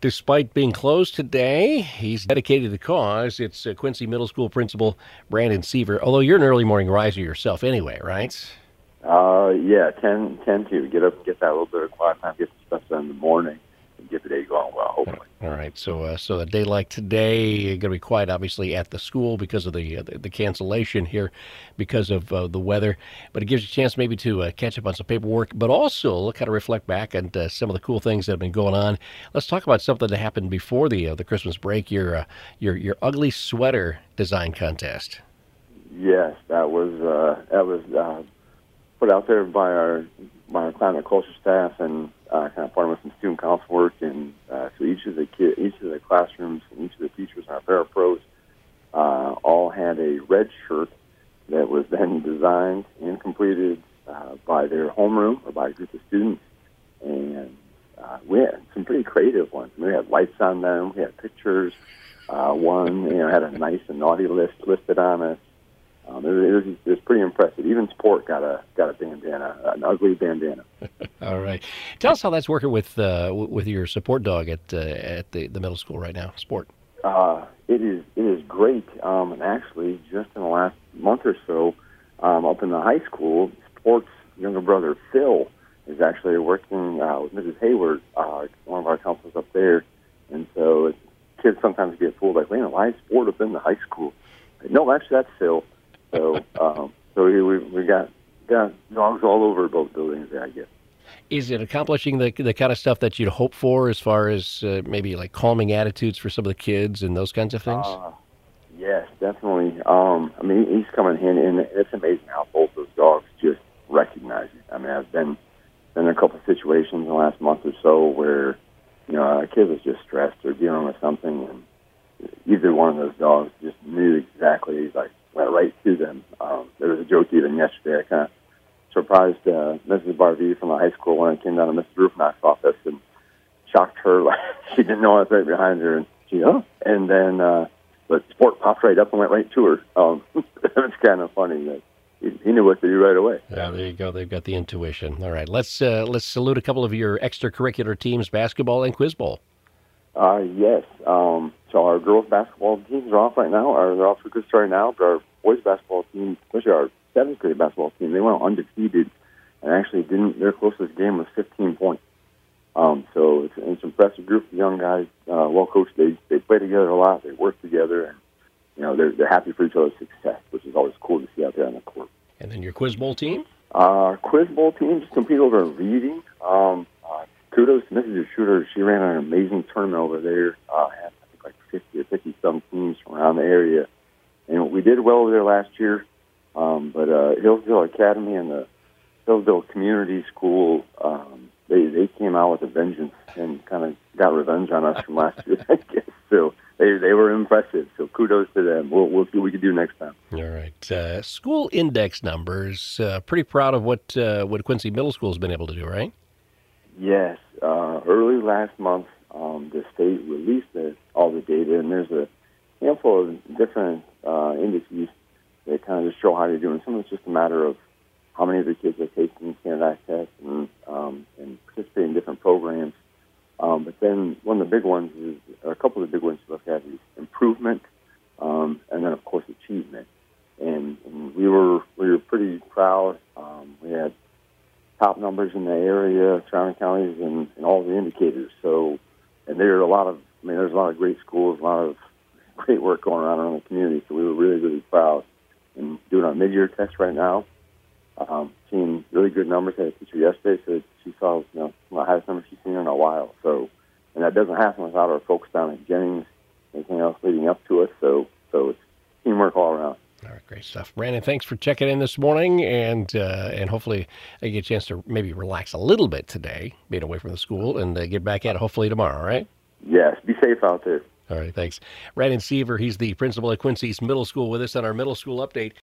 Despite being closed today, he's dedicated to the cause. It's uh, Quincy Middle School principal Brandon Suever. Although you're an early morning riser yourself anyway, right? Uh, yeah, 10, 10 to get up, get that little bit of quiet time, get the stuff done in the morning, get the day going well. Hopefully. All right. So, uh, so a day like today, going to be quiet, obviously, at the school because of the uh, the, cancellation here, because of uh, the weather. But it gives you a chance maybe to uh, catch up on some paperwork, but also look kind of reflect back on uh, some of the cool things that have been going on. Let's talk about something that happened before the uh, the Christmas break. Your your your ugly sweater design contest. Yes, that was that was put out there by our by our climate culture staff and uh, kind of partner with student council work, and uh, so each of the ki- each of the classrooms and each of the teachers and our parapros uh, all had a red shirt that was then designed and completed uh, by their homeroom or by a group of students, and uh, we had some pretty creative ones. We had lights on them, we had pictures. Uh, one, you know, had a nice and naughty list listed on it. Um, it, was, it was pretty impressive. Even Sport got a got a bandana, an ugly bandana. All right, tell us how that's working with uh, with your support dog at uh, at the, the middle school right now. Sport. Uh, it is it is great, um, and actually, just in the last month or so, um, up in the high school, Sport's younger brother Phil is actually working uh, with Mrs. Hayward, uh, one of our counselors up there, and so kids sometimes get fooled like, "Man, why is Sport up in the high school?" No, actually, that's Phil. So, um, so we we got got dogs all over both buildings. I guess. Is it accomplishing the the kind of stuff that you'd hope for, as far as uh, maybe like calming attitudes for some of the kids and those kinds of things? Uh, yes, definitely. Um, I mean, he's coming in, and it's amazing how both those dogs just recognize it. I mean, I've been been in a couple of situations in the last month or so where you know a kid was just stressed or dealing with something, and either one of those dogs just knew exactly like went right to them. Um, there was a joke even yesterday. I kind of surprised uh, Mrs. Barvey from the high school when I came down to Mr. Roofknock's office and shocked her like she didn't know I was right behind her, and she oh, and then uh, but Sport popped right up and went right to her. Um, it's kind of funny that he knew what to do right away. Yeah, there you go. They've got the intuition. All right, let's uh, let's salute a couple of your extracurricular teams, basketball and quiz bowl. Uh, yes. Um, so our girls basketball teams are off right now. Or they're off to a good start now. But our boys basketball team, especially our seventh grade basketball team, they went undefeated and actually didn't. Their closest game was 15 points. Um, so it's, it's an impressive group of young guys, uh, well coached. They they play together a lot. They work together, and you know they're they're happy for each other's success, which is always cool to see out there on the court. And then your quiz bowl team. Uh, our quiz bowl team just competed over Reading. Um, kudos to Mrs. Shooter. She ran an amazing tournament over there. Uh, had I think like 50 or 50 some teams from around the area, and we did well over there last year. Um, but uh, Hillsdale Academy and the Hillsdale Community School, um, they they came out with a vengeance and kind of got revenge on us from last year. I guess so. They they were impressive. So kudos to them. We'll we'll see what we can do next time. All right. Uh, school index numbers. Uh, pretty proud of what uh, what Quincy Middle School has been able to do, right? Yes. Early last month, um, the state released the, all the data, and there's a handful of different uh, indices that kind of just show how you're doing. Some of it's just a matter of how many of the kids are taking standardized tests and, um, and participating in different programs. Um, but then one of the big ones is, or a couple of the big ones to look at is improvement, um, and then of course achievement. And, and we were we were pretty proud. Um, we had top numbers in the area, surrounding counties, and, and all the indicators. So, and there are a lot of, I mean, there's a lot of great schools, a lot of great work going on around the community. So we were really, really proud. And doing our mid-year test right now, um, seeing really good numbers. I had a teacher yesterday said she saw, you know, the highest number she's seen in a while. So, and that doesn't happen without our folks down at Jennings, anything else leading up to us. So, so it's teamwork all around. All right, great stuff, Brandon. Thanks for checking in this morning, and uh, and hopefully I get a chance to maybe relax a little bit today, being away from the school, and uh, get back at it hopefully tomorrow. All right. Yes. Be safe out there. All right. Thanks, Brandon Suever. He's the principal at Quincy's Middle School with us on our middle school update.